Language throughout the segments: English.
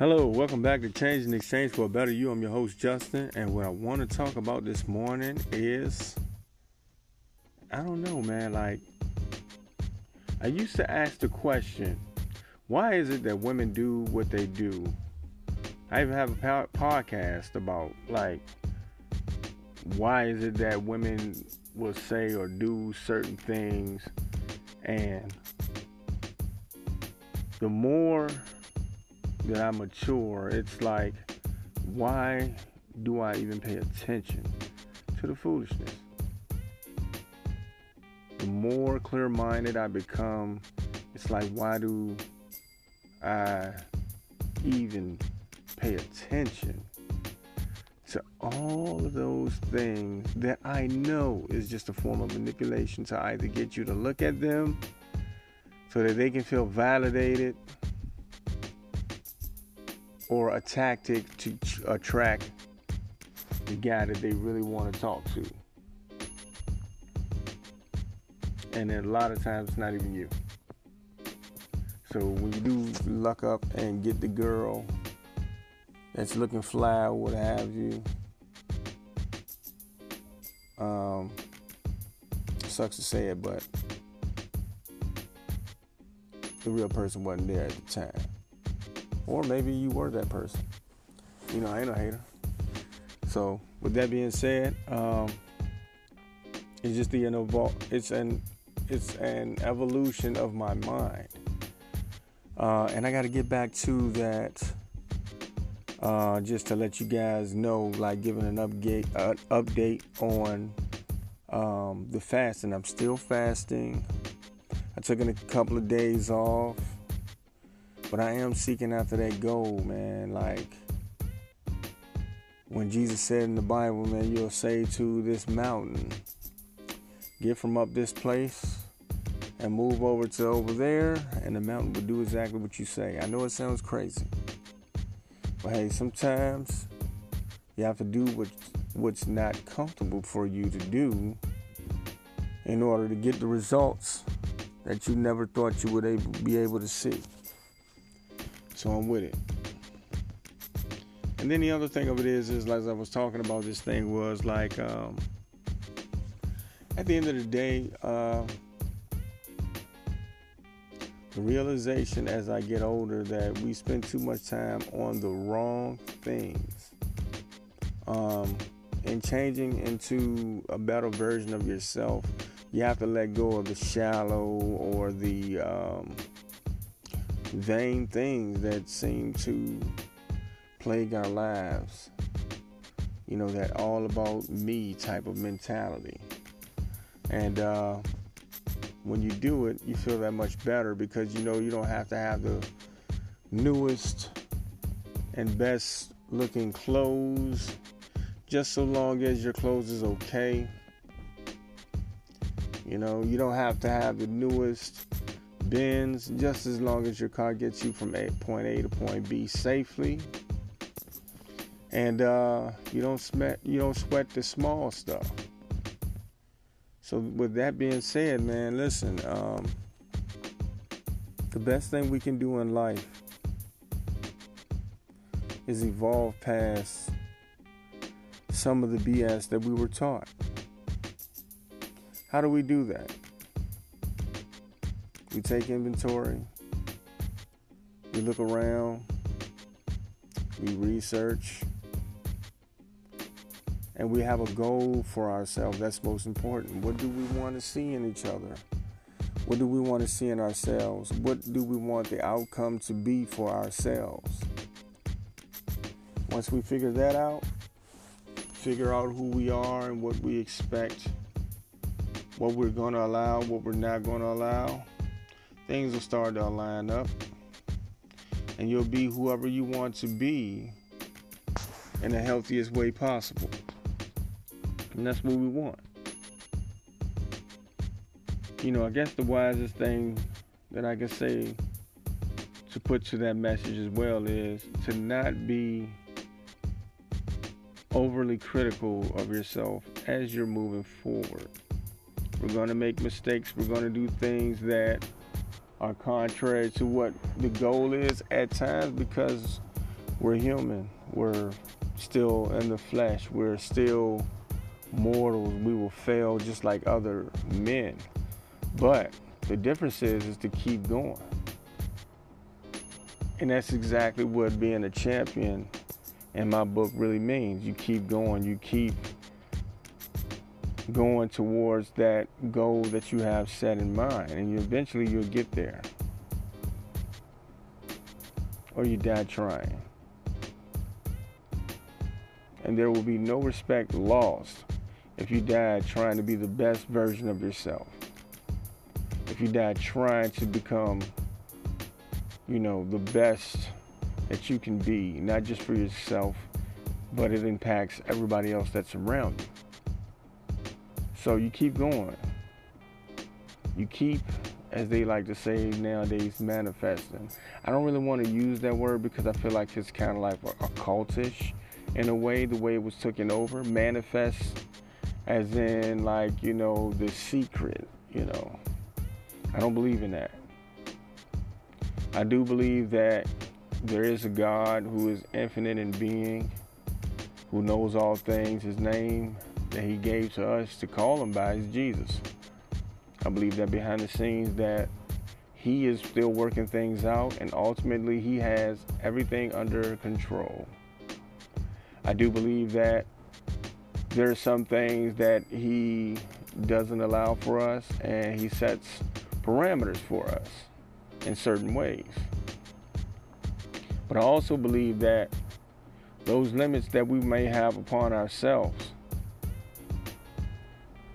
Hello, welcome back to Change and Exchange for a Better You. I'm your host, Justin, and what I want to talk about this morning is I don't know, man. Like, I used to ask the question why is it that women do what they do? I even have a podcast about, like, why is it that women will say or do certain things, and the more that I mature, it's like, why do I even pay attention to the foolishness? The more clear minded I become, it's like, why do I even pay attention to all of those things that I know is just a form of manipulation to either get you to look at them so that they can feel validated or a tactic to attract the guy that they really want to talk to. And then a lot of times it's not even you. So when you do luck up and get the girl that's looking fly or what have you, um, sucks to say it, but the real person wasn't there at the time. Or maybe you were that person. You know, I ain't a hater. So, with that being said, um, it's just the evol- it's an it's an evolution of my mind. Uh, and I got to get back to that uh, just to let you guys know, like giving an update, uh, update on um, the fasting. I'm still fasting. I took a couple of days off. But I am seeking after that goal, man. Like when Jesus said in the Bible, man, you'll say to this mountain, get from up this place and move over to over there, and the mountain will do exactly what you say. I know it sounds crazy. But hey, sometimes you have to do what what's not comfortable for you to do in order to get the results that you never thought you would able, be able to see. So I'm with it. And then the other thing of it is, is as I was talking about this thing was like, um, at the end of the day, uh, the realization as I get older that we spend too much time on the wrong things. Um, and changing into a better version of yourself, you have to let go of the shallow or the um, vain things that seem to plague our lives. You know, that all about me type of mentality. And uh, when you do it, you feel that much better because you know you don't have to have the newest and best looking clothes just so long as your clothes is okay. You know, you don't have to have the newest Benz just as long as your car gets you from point A to point B safely. And uh, you don't sweat you don't sweat the small stuff. So with that being said, man, listen, um, the best thing we can do in life is evolve past some of the BS that we were taught. How do we do that? We take inventory. We look around. We research. And we have a goal for ourselves. That's most important. What do we want to see in each other? What do we want to see in ourselves? What do we want the outcome to be for ourselves? Once we figure that out, figure out who we are and what we expect, what we're going to allow, what we're not going to allow, things will start to line up and you'll be whoever you want to be in the healthiest way possible. And that's what we want. You know, I guess the wisest thing that I can say to put to that message as well is to not be overly critical of yourself as you're moving forward. We're going to make mistakes. We're going to do things that are contrary to what the goal is at times because we're human. We're still in the flesh. We're still mortals. We will fail just like other men. But the difference is is to keep going. And that's exactly what being a champion in my book really means. You keep going, you keep going towards that goal that you have set in mind, and you eventually you'll get there. Or you die trying. And there will be no respect lost if you die trying to be the best version of yourself. If you die trying to become, you know, the best that you can be, not just for yourself, but it impacts everybody else that's around you. So you keep going. You keep, as they like to say nowadays, manifesting. I don't really want to use that word because I feel like it's kind of like a in a way, the way it was taken over. Manifest, as in, like, you know, the secret, you know. I don't believe in that. I do believe that there is a God who is infinite in being, who knows all things. His name that he gave to us to call him by is Jesus. I believe that behind the scenes that he is still working things out and ultimately he has everything under control. I do believe that there are some things that he doesn't allow for us and he sets parameters for us in certain ways. But I also believe that those limits that we may have upon ourselves,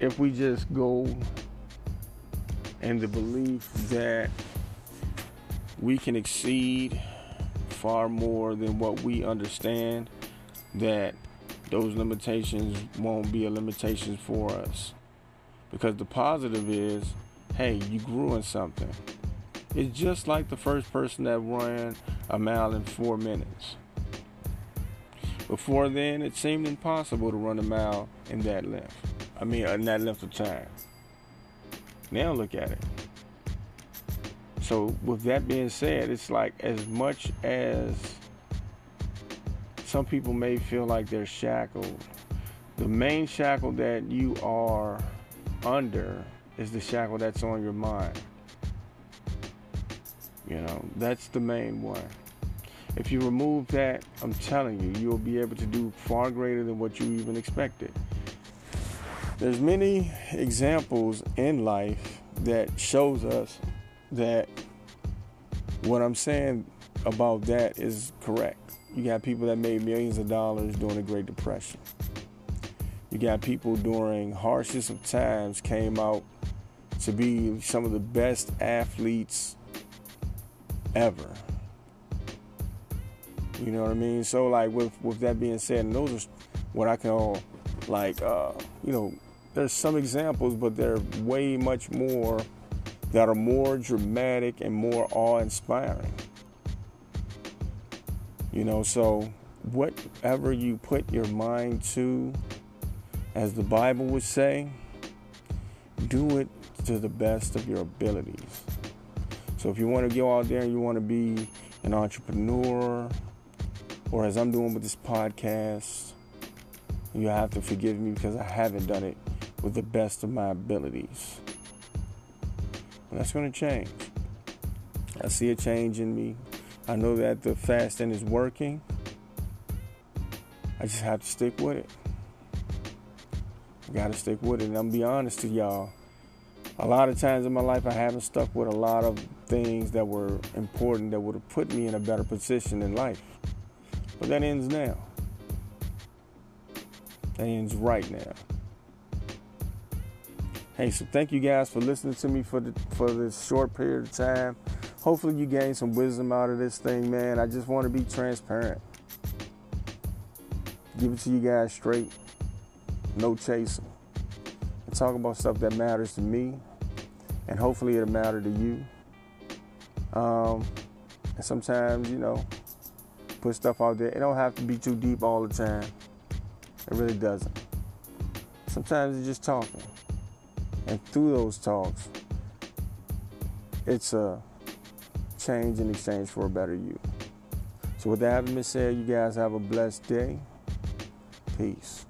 if we just go in the belief that we can exceed far more than what we understand, that those limitations won't be a limitation for us. Because the positive is, hey, you grew in something. It's just like the first person that ran a mile in four minutes. Before then, it seemed impossible to run a mile in that length. I mean, uh, in that length of time. Now look at it. So, with that being said, it's like as much as some people may feel like they're shackled, the main shackle that you are under is the shackle that's on your mind. You know, that's the main one. If you remove that, I'm telling you, you'll be able to do far greater than what you even expected. There's many examples in life that shows us that what I'm saying about that is correct. You got people that made millions of dollars during the Great Depression. You got people during harshest of times came out to be some of the best athletes ever. You know what I mean? So like with with that being said, and those are what I call like uh, you know, there's some examples, but they're way much more that are more dramatic and more awe-inspiring. You know, so whatever you put your mind to, as the Bible would say, do it to the best of your abilities. So if you want to go out there and you want to be an entrepreneur, or as I'm doing with this podcast, you have to forgive me because I haven't done it with the best of my abilities. And that's going to change. I see a change in me. I know that the fasting is working. I just have to stick with it. I got to stick with it. And I'm be honest to y'all. A lot of times in my life, I haven't stuck with a lot of things that were important that would have put me in a better position in life. But that ends now. That ends right now. Hey, so thank you guys for listening to me for the, for this short period of time. Hopefully you gain some wisdom out of this thing, man. I just want to be transparent. Give it to you guys straight. No chasing. And talk about stuff that matters to me. And hopefully it'll matter to you. Um, and sometimes, you know, put stuff out there. It don't have to be too deep all the time. It really doesn't. Sometimes it's just talking. And through those talks, it's a change in exchange for a better you. So with that having been said, you guys have a blessed day. Peace.